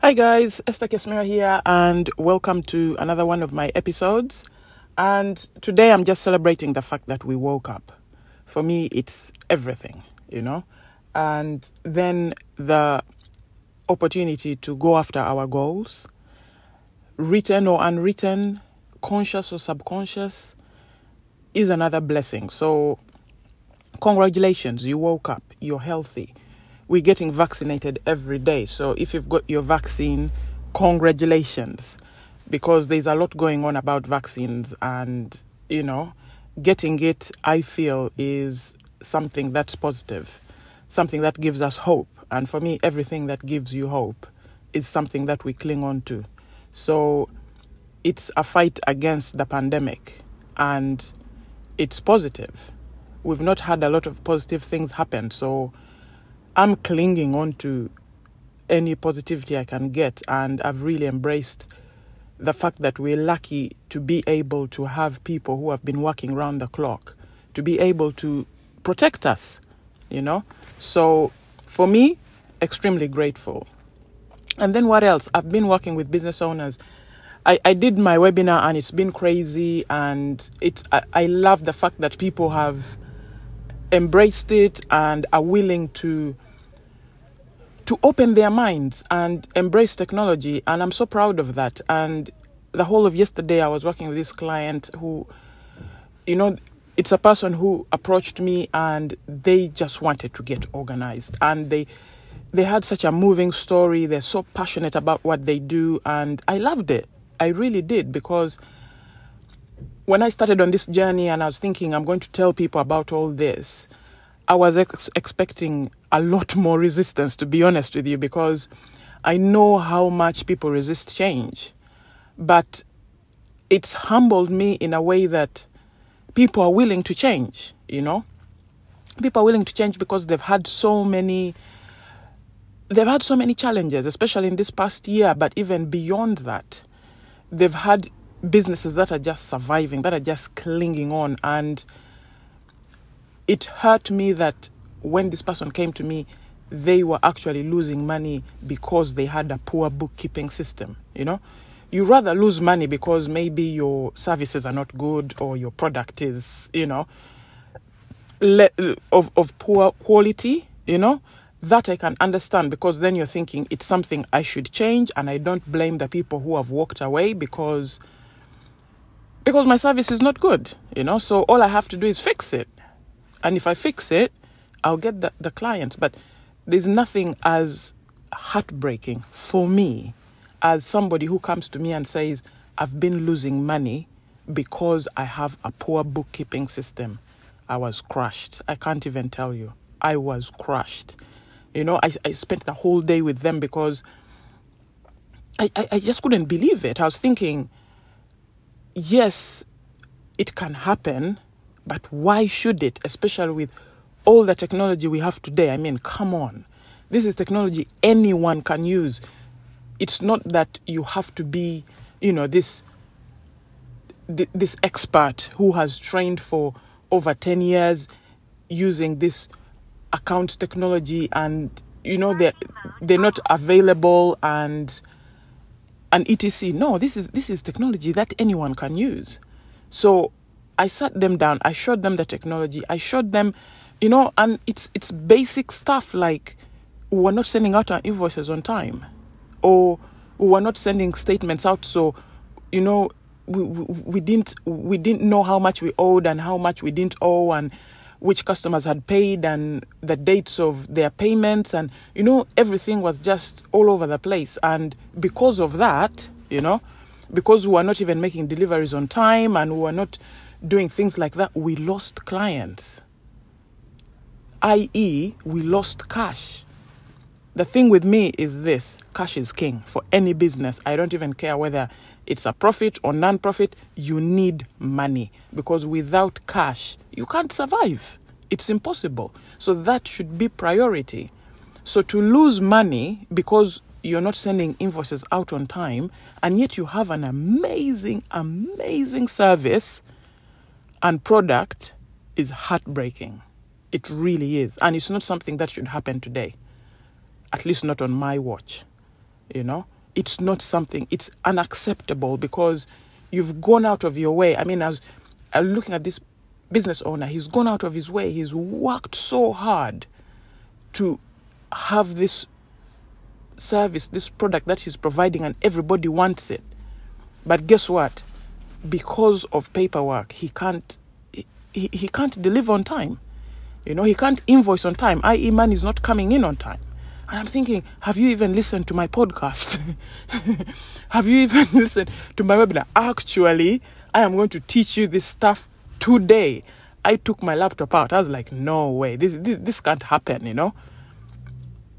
Hi guys, Esther Kesmira here, and welcome to another one of my episodes. And today I'm just celebrating the fact that we woke up. For me, it's everything, you know. And then the opportunity to go after our goals, written or unwritten, conscious or subconscious, is another blessing. So, congratulations, you woke up, you're healthy we're getting vaccinated every day. So if you've got your vaccine, congratulations, because there's a lot going on about vaccines, and you know, getting it, I feel, is something that's positive, something that gives us hope. And for me, everything that gives you hope is something that we cling on to. So it's a fight against the pandemic, and it's positive. We've not had a lot of positive things happen, so I'm clinging on to any positivity I can get, and I've really embraced the fact that we're lucky to be able to have people who have been working round the clock to be able to protect us, you know. So for me, extremely grateful. And then what else? I've been working with business owners. I, I did my webinar and it's been crazy and it I, I love the fact that people have embraced it and are willing to to open their minds and embrace technology. And I'm so proud of that. And the whole of yesterday, I was working with this client who, you know, it's a person who approached me and they just wanted to get organized. And they, they had such a moving story. They're so passionate about what they do. And I loved it. I really did because when I started on this journey and I was thinking I'm going to tell people about all this, I was ex- expecting a lot more resistance, to be honest with you, because I know how much people resist change. But it's humbled me in a way that people are willing to change, you know? People are willing to change because they've had so many they've had so many challenges, especially in this past year, but even beyond that. They've had businesses that are just surviving, that are just clinging on and it hurt me that when this person came to me, they were actually losing money because they had a poor bookkeeping system. You know, you rather lose money because maybe your services are not good or your product is, you know, le- of of poor quality. You know, that I can understand because then you're thinking it's something I should change, and I don't blame the people who have walked away because because my service is not good. You know, so all I have to do is fix it and if I fix it, I'll get the, the clients. But there's nothing as heartbreaking for me as somebody who comes to me and says, I've been losing money because I have a poor bookkeeping system. I was crushed. I can't even tell you. I was crushed. You know, I, I spent the whole day with them because I, I, I just couldn't believe it. I was thinking, yes, it can happen but why should it, especially with all the technology we have today? I mean, come on. This is technology anyone can use. It's not that you have to be, you know, this this expert who has trained for over 10 years using this account technology and you know they're, they're not available and and etc no this is this is technology that anyone can use so I sat them down, I showed them the technology, I showed them, you know, and it's it's basic stuff like we're not sending out our invoices on time, or we're not sending statements out. So, you know, we, we, we didn't we didn't know how much we owed and how much we didn't owe and which customers had paid and the dates of their payments and you know everything was just all over the place. And because of that you know because we were not even making deliveries on time and we were not doing things like that, we lost clients, i.e., we lost cash. The thing with me is this cash is king for any business. I don't even care whether it's a profit or non profit, you need money because without cash, you can't survive. It's impossible. So that should be priority. So to lose money because you're not sending invoices out on time and yet you have an amazing, amazing service and product is heartbreaking. It really is. And it's not something that should happen today, at least not on my watch. You know, it's not something, it's unacceptable because you've gone out of your way. I mean, as I'm looking at this business owner, he's gone out of his way, he's worked so hard to have this service, this product that he's providing, and everybody wants it. But guess what? Because of paperwork, he can't he, he can't deliver on time. You know, he can't invoice on time, i.e., money is not coming in on time. And I'm thinking, have you even listened to my podcast? have you even listened to my webinar? Actually, I am going to teach you this stuff today. I took my laptop out. I was like, no way. This this, this can't happen, you know?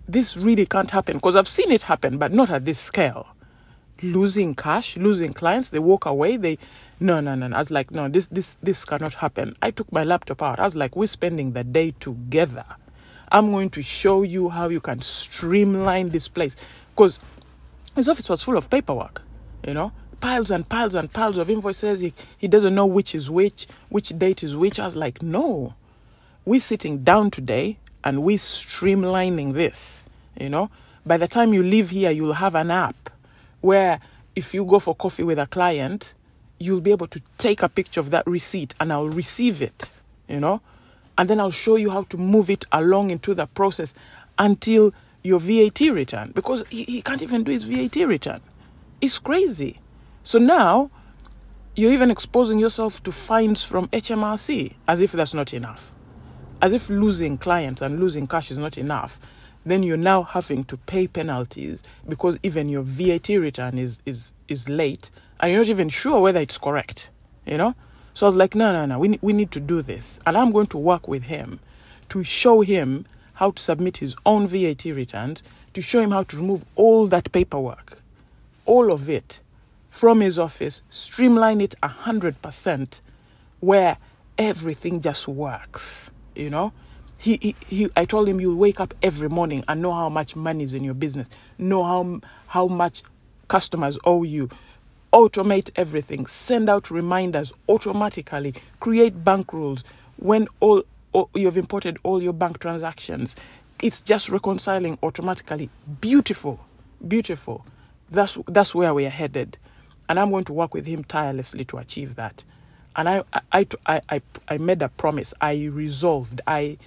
This really can't happen because I've seen it happen, but not at this scale. Losing cash, losing clients, they walk away, they no no no. I was like, no, this this this cannot happen. I took my laptop out. I was like, we're spending the day together I'm going to show you how you can streamline this place. Because his office was full of paperwork, you know, piles and piles and piles of invoices. He, he doesn't know which is which, which date is which. I was like, no, we're sitting down today and we're streamlining this, you know. By the time you leave here, you'll have an app where if you go for coffee with a client, you'll be able to take a picture of that receipt and I'll receive it, you know and then I'll show you how to move it along into the process until your VAT return because he, he can't even do his VAT return. It's crazy. So now you're even exposing yourself to fines from HMRC as if that's not enough. As if losing clients and losing cash is not enough. Then you're now having to pay penalties because even your VAT return is, is, is late and you're not even sure whether it's correct. You know? So I was like, no, no, no, we, we need to do this. And I'm going to work with him to show him how to submit his own VAT returns, to show him how to remove all that paperwork, all of it from his office, streamline it 100%, where everything just works, you know? He, he, he, I told him you'll wake up every morning and know how much money is in your business, know how, how much customers owe you, automate everything, send out reminders automatically, create bank rules when all, all, you've imported all your bank transactions. It's just reconciling automatically. Beautiful, beautiful. That's that's where we are headed, and I'm going to work with him tirelessly to achieve that. And I I, I, I, I made a promise. I resolved. I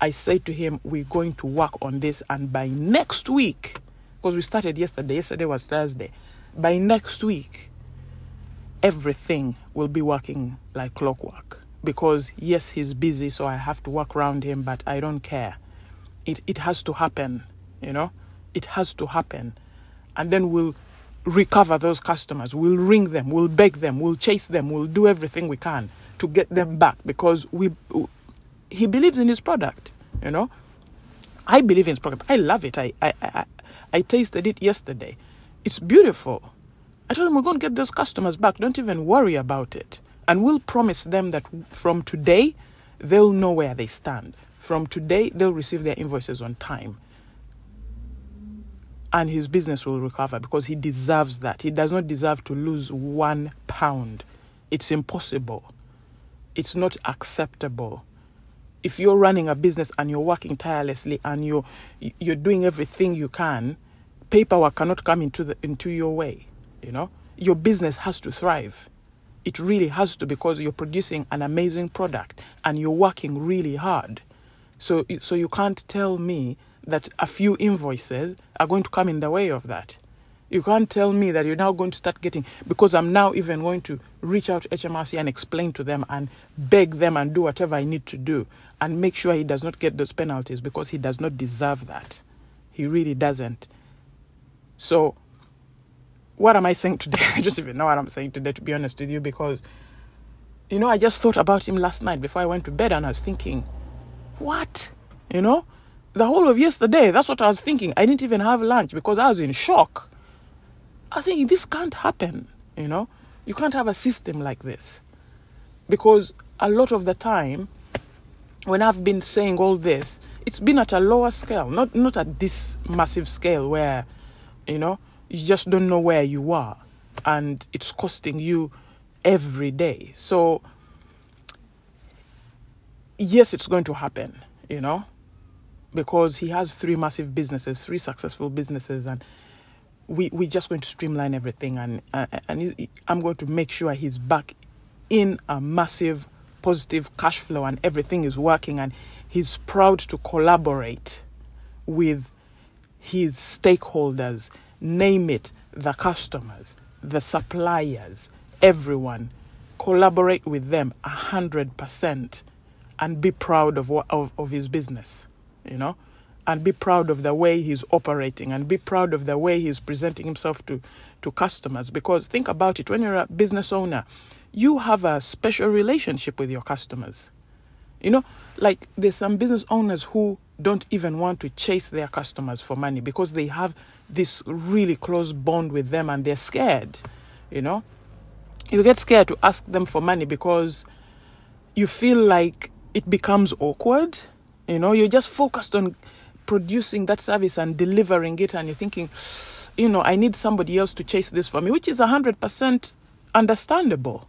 I said to him, we're going to work on this, and by next week, because we started yesterday. Yesterday was Thursday. By next week, everything will be working like clockwork. Because yes he's busy so i have to work around him but i don't care. It it has to happen you know? It has to happen. And then we'll recover those customers. We'll ring them. We'll beg them. We'll chase them. We'll do everything we can to get them back because we he believes in his product you know i believe in his product i love it i i i, I tasted it yesterday it's beautiful I told him we're going to get those customers back. Don't even worry about it. And we'll promise them that from today, they'll know where they stand. From today, they'll receive their invoices on time. And his business will recover because he deserves that. He does not deserve to lose one pound. It's impossible. It's not acceptable. If you're running a business and you're working tirelessly and you're, you're doing everything you can, paperwork cannot come into, the, into your way. You know, your business has to thrive. It really has to because you're producing an amazing product and you're working really hard. So, so you can't tell me that a few invoices are going to come in the way of that. You can't tell me that you're now going to start getting, because I'm now even going to reach out to HMRC and explain to them and beg them and do whatever I need to do and make sure he does not get those penalties because he does not deserve that. He really doesn't. So what am I saying today? I don't even know what I'm saying today, to be honest with you, because, you know, I just thought about him last night before I went to bed and I was thinking, what? You know, the whole of yesterday, that's what I was thinking. I didn't even have lunch because I was in shock. I think this can't happen, you know. You can't have a system like this. Because a lot of the time, when I've been saying all this, it's been at a lower scale, not not at this massive scale where, you know, you just don't know where you are and it's costing you every day so yes it's going to happen you know because he has three massive businesses three successful businesses and we we're just going to streamline everything, and and I'm going to make sure he's back in a massive positive cash flow, and everything is working, and he's proud to collaborate with his stakeholders, name it, the customers, the suppliers, everyone, collaborate with them a hundred percent and be proud of what of, of his business, you know, and be proud of the way he's operating and be proud of the way he's presenting himself to, to customers. Because think about it, when you're a business owner, you have a special relationship with your customers. You know, like there's some business owners who don't even want to chase their customers for money because they have this really close bond with them and they're scared. You know, you get scared to ask them for money because you feel like it becomes awkward. You know, you're just focused on producing that service and delivering it, and you're thinking, you know, I need somebody else to chase this for me, which is hundred percent understandable.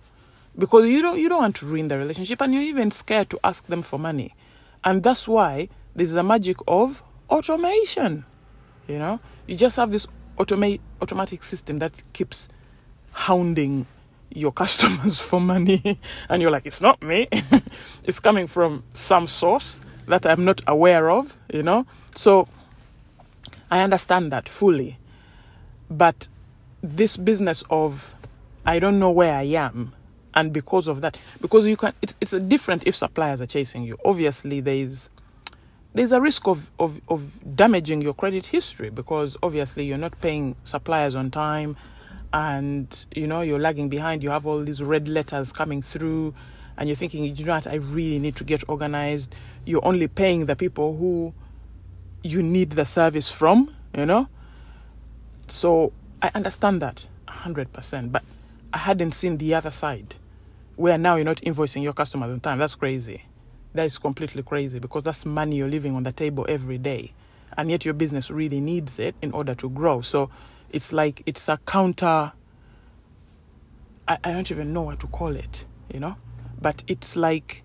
Because you don't you don't want to ruin the relationship and you're even scared to ask them for money. And that's why there's a magic of automation you know? You just have this automate automatic system that keeps hounding your customers for money. And you're like it's not me. It's coming from some source that i'm not aware of you know so i understand that fully but this business of I don't know where I am, and because of that, because you can, it's, it's a different if suppliers are chasing you. Obviously, there's there's a risk of, of of damaging your credit history because obviously you're not paying suppliers on time, and you know you're lagging behind. You have all these red letters coming through, and you're thinking, you know what, I really need to get organized. You're only paying the people who you need the service from, you know. So I understand that 100%, but I hadn't seen the other side where now you're not invoicing your customers on time. That's crazy. That is completely crazy because that's money you're leaving on the table every day. And yet your business really needs it in order to grow. So it's like it's a counter. I, I don't even know what to call it, you know? But it's like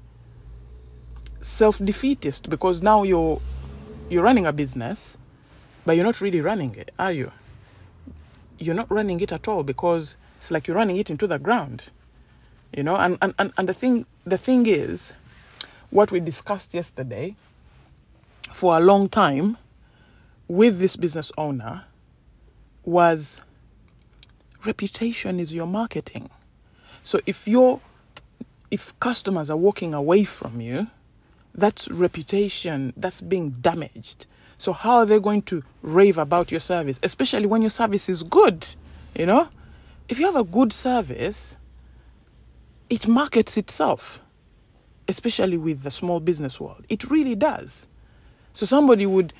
self defeatist because now you're you're running a business, but you're not really running it, are you? You're not running it at all because it's like you're running it into the ground. You know, and, and, and, and the thing the thing is, what we discussed yesterday, for a long time, with this business owner, was reputation is your marketing. So if you're if customers are walking away from you, that's reputation that's being damaged. So how are they going to rave about your service, especially when your service is good? You know, if you have a good service, it markets itself, especially with the small business world. It really does. So somebody would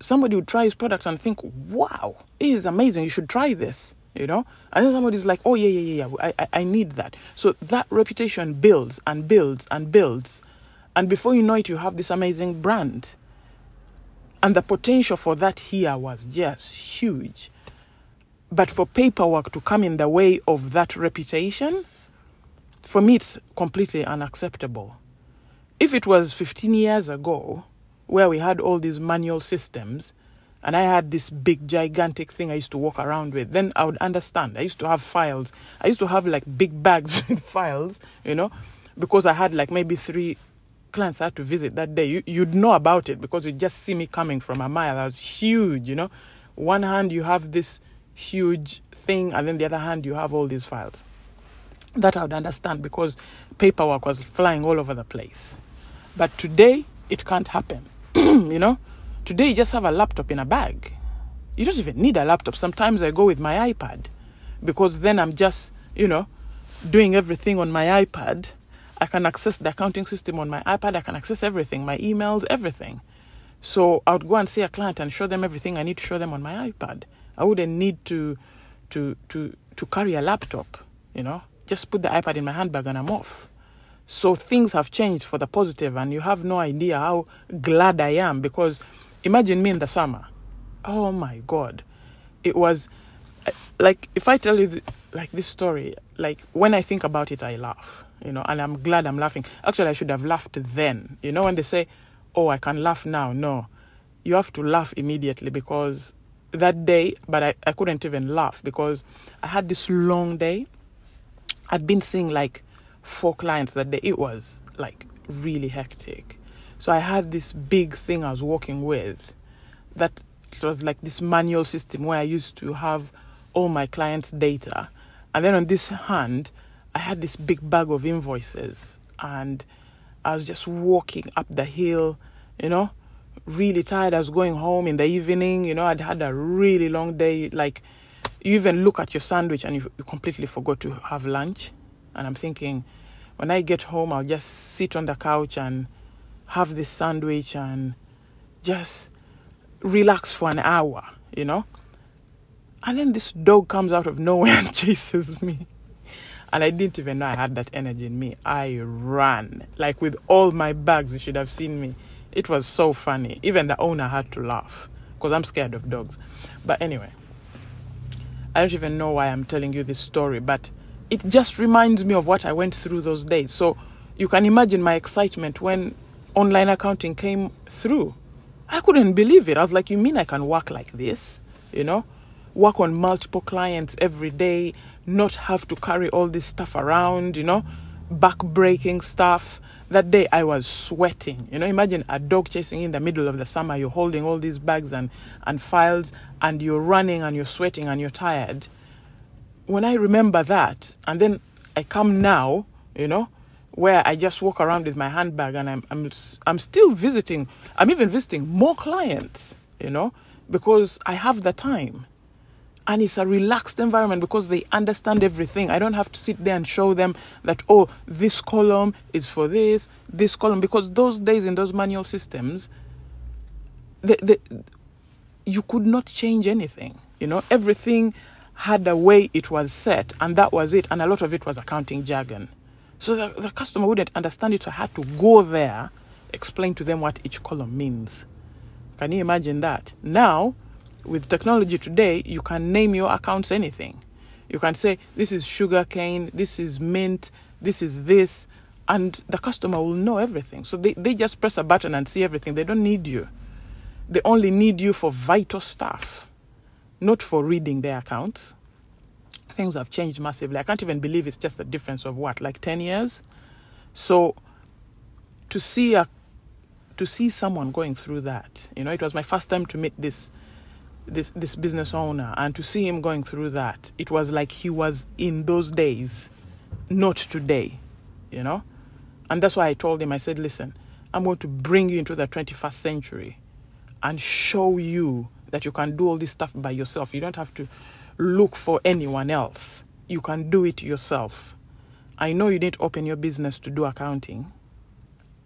somebody would try his product and think, "Wow, it is amazing! You should try this." You know, and then somebody's like, "Oh yeah, yeah, yeah, yeah. I, I, I need that." So that reputation builds and builds and builds, and before you know it, you have this amazing brand. And the potential for that here was just huge. But for paperwork to come in the way of that reputation, for me, it's completely unacceptable. If it was 15 years ago, where we had all these manual systems, and I had this big, gigantic thing I used to walk around with, then I would understand. I used to have files. I used to have like big bags with files, you know, because I had like maybe three clients I had to visit that day. You, you'd know about it because you'd just see me coming from a mile. I was huge, you know. One hand, you have this huge thing, and then the other hand, you have all these files. That I would understand because paperwork was flying all over the place. But today, it can't happen. you know, today you just have a laptop in a bag. You don't even need a laptop. Sometimes I go with my iPad because then I'm just, you know, doing everything on my iPad. I can access the accounting system on my iPad. I can access everything, my emails, everything. So I would go and see a client and show them everything I need to show them on my iPad. I wouldn't need to, to, to, to carry a laptop, you know. Just put the iPad in my handbag and I'm off. So things have changed for the positive, and you have no idea how glad I am because imagine me in the summer. Oh my God. It was like, if I tell you th- like this story, like when I think about it, I laugh, you know, and I'm glad I'm laughing. Actually, I should have laughed then. You know, when they say, oh, I can laugh now. No. you have to laugh immediately because that day, but I, I couldn't even laugh because I had this long day. I'd been seeing like four clients that day. It was like really hectic. So I had this big thing I was working with that was like this manual system where I used to have all my clients' data. And then on this hand, I had this big bag of invoices and I was just walking up the hill, you know, really tired. I was going home in the evening, you know, I'd had a really long day. Like, you even look at your sandwich and you, you completely forgot to have lunch. And I'm thinking, when I get home, I'll just sit on the couch and have this sandwich and just relax for an hour, you know? And then this dog comes out of nowhere and chases me. And I didn't even know I had that energy in me. I ran. Like with all my bags, you should have seen me. It was so funny. Even the owner had to laugh because I'm scared of dogs. But anyway, I don't even know why I'm telling you this story, but it just reminds me of what I went through those days. So you can imagine my excitement when online accounting came through. I couldn't believe it. I was like, You mean I can work like this? You know, work on multiple clients every day, not have to carry all this stuff around, you know, back breaking stuff. That day I was sweating. You know, imagine a dog chasing in the middle of the summer, you're holding all these bags and, and files, and you're running and you're sweating and you're tired. When I remember that, and then I come now, you know, where I just walk around with my handbag and I'm, I'm, I'm still visiting, I'm even visiting more clients, you know, because I have the time and it's a relaxed environment because they understand everything. I don't have to sit there and show them that, oh, this column is for this, this column, because those days in those manual systems, the, the, you could not change anything. You know, everything had a way it was set, and that was it. And a lot of it was accounting jargon. So the, the customer wouldn't understand it, so I had to go there, explain to them what each column means. Can you imagine that? Now, with technology today, you can name your accounts anything. You can say, this is sugar cane, this is mint, this is this, and the customer will know everything. So they, they just press a button and see everything. They don't need you. They only need you for vital stuff, not for reading their accounts. Things have changed massively. I can't even believe it's just a difference of what, like 10 years? So to see a to see someone going through that, you know, it was my first time to meet this this this business owner and to see him going through that it was like he was in those days not today you know and that's why i told him i said listen i'm going to bring you into the 21st century and show you that you can do all this stuff by yourself you don't have to look for anyone else you can do it yourself i know you didn't open your business to do accounting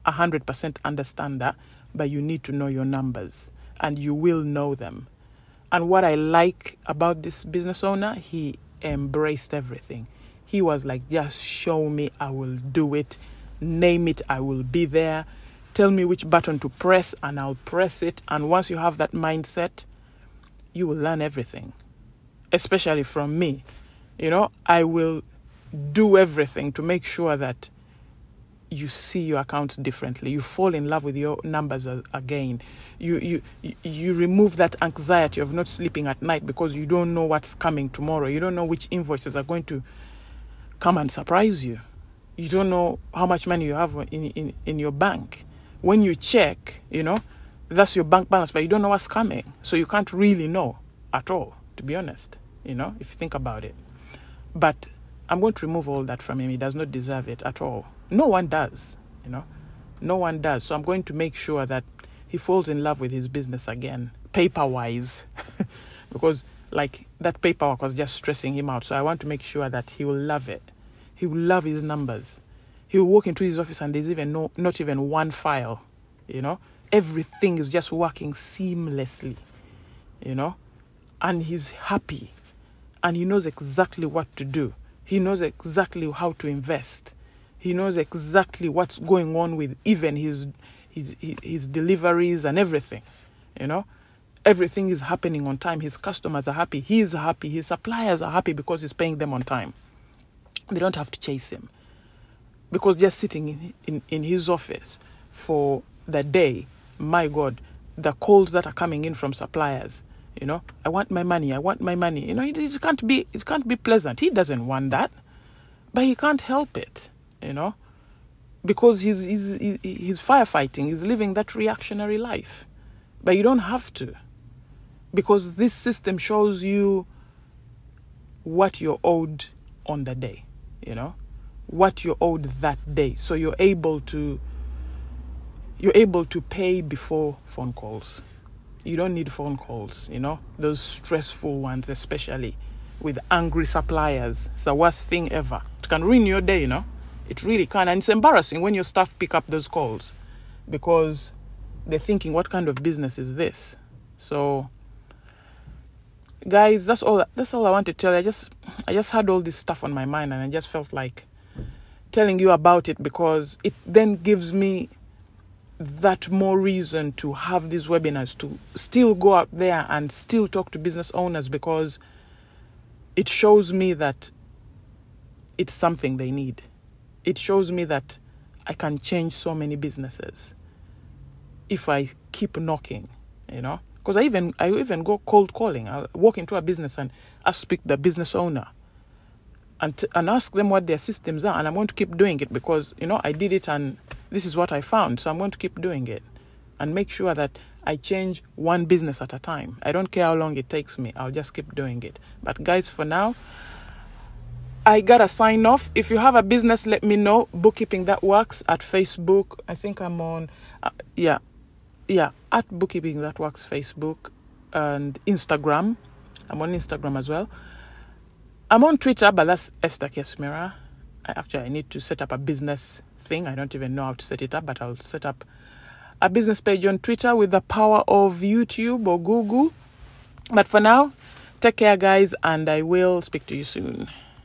100% understand that but you need to know your numbers and you will know them and what I like about this business owner, he embraced everything. He was like, just show me, I will do it. Name it, I will be there. Tell me which button to press, and I'll press it. And once you have that mindset, you will learn everything, especially from me. You know, I will do everything to make sure that you see your accounts differently. You fall in love with your numbers again. You, you, you remove that anxiety of not sleeping at night because you don't know what's coming tomorrow. You don't know which invoices are going to come and surprise you. You don't know how much money you have in, in, in your bank. When you check, you know, that's your bank balance, but you don't know what's coming. So you can't really know at all, to be honest, you know, if you think about it. But I'm going to remove all that from him. He does not deserve it at all. No one does, you know. No one does. So I'm going to make sure that he falls in love with his business again, paper wise, because like that paperwork was just stressing him out. So I want to make sure that he will love it. He will love his numbers. He will walk into his office and there's even no, not even one file, you know. Everything is just working seamlessly, you know, and he's happy and he knows exactly what to do. He knows exactly how to invest. He knows exactly what's going on with even his, his, his deliveries and everything. You know, everything is happening on time. His customers are happy. He's happy. His suppliers are happy because he's paying them on time. They don't have to chase him. Because just sitting in, in, in his office for the day, my God, the calls that are coming in from suppliers. You know, I want my money. I want my money. You know, it, it can't be it can't be pleasant. He doesn't want that, but he can't help it. You know, because he's he's he's firefighting. He's living that reactionary life, but you don't have to, because this system shows you what you're owed on the day. You know, what you're owed that day, so you're able to you're able to pay before phone calls. You don't need phone calls, you know, those stressful ones, especially with angry suppliers. It's the worst thing ever. It can ruin your day, you know. It really can. And it's embarrassing when your staff pick up those calls because they're thinking, what kind of business is this? So guys, that's all that's all I want to tell you. I just I just had all this stuff on my mind and I just felt like telling you about it because it then gives me that more reason to have these webinars to still go out there and still talk to business owners because it shows me that it's something they need. It shows me that I can change so many businesses if I keep knocking, you know. Because I even I even go cold calling. I walk into a business and I speak the business owner and and ask them what their systems are and I'm going to keep doing it because you know I did it and this is what I found so I'm going to keep doing it and make sure that I change one business at a time. I don't care how long it takes me. I'll just keep doing it. But guys for now I gotta sign off. If you have a business, let me know. Bookkeeping that works at Facebook. I think I'm on, uh, yeah, yeah, at Bookkeeping that works Facebook and Instagram. I'm on Instagram as well. I'm on Twitter, but that's Esther Kesmira. I actually I need to set up a business thing. I don't even know how to set it up, but I'll set up a business page on Twitter with the power of YouTube or Google. But for now, take care, guys, and I will speak to you soon.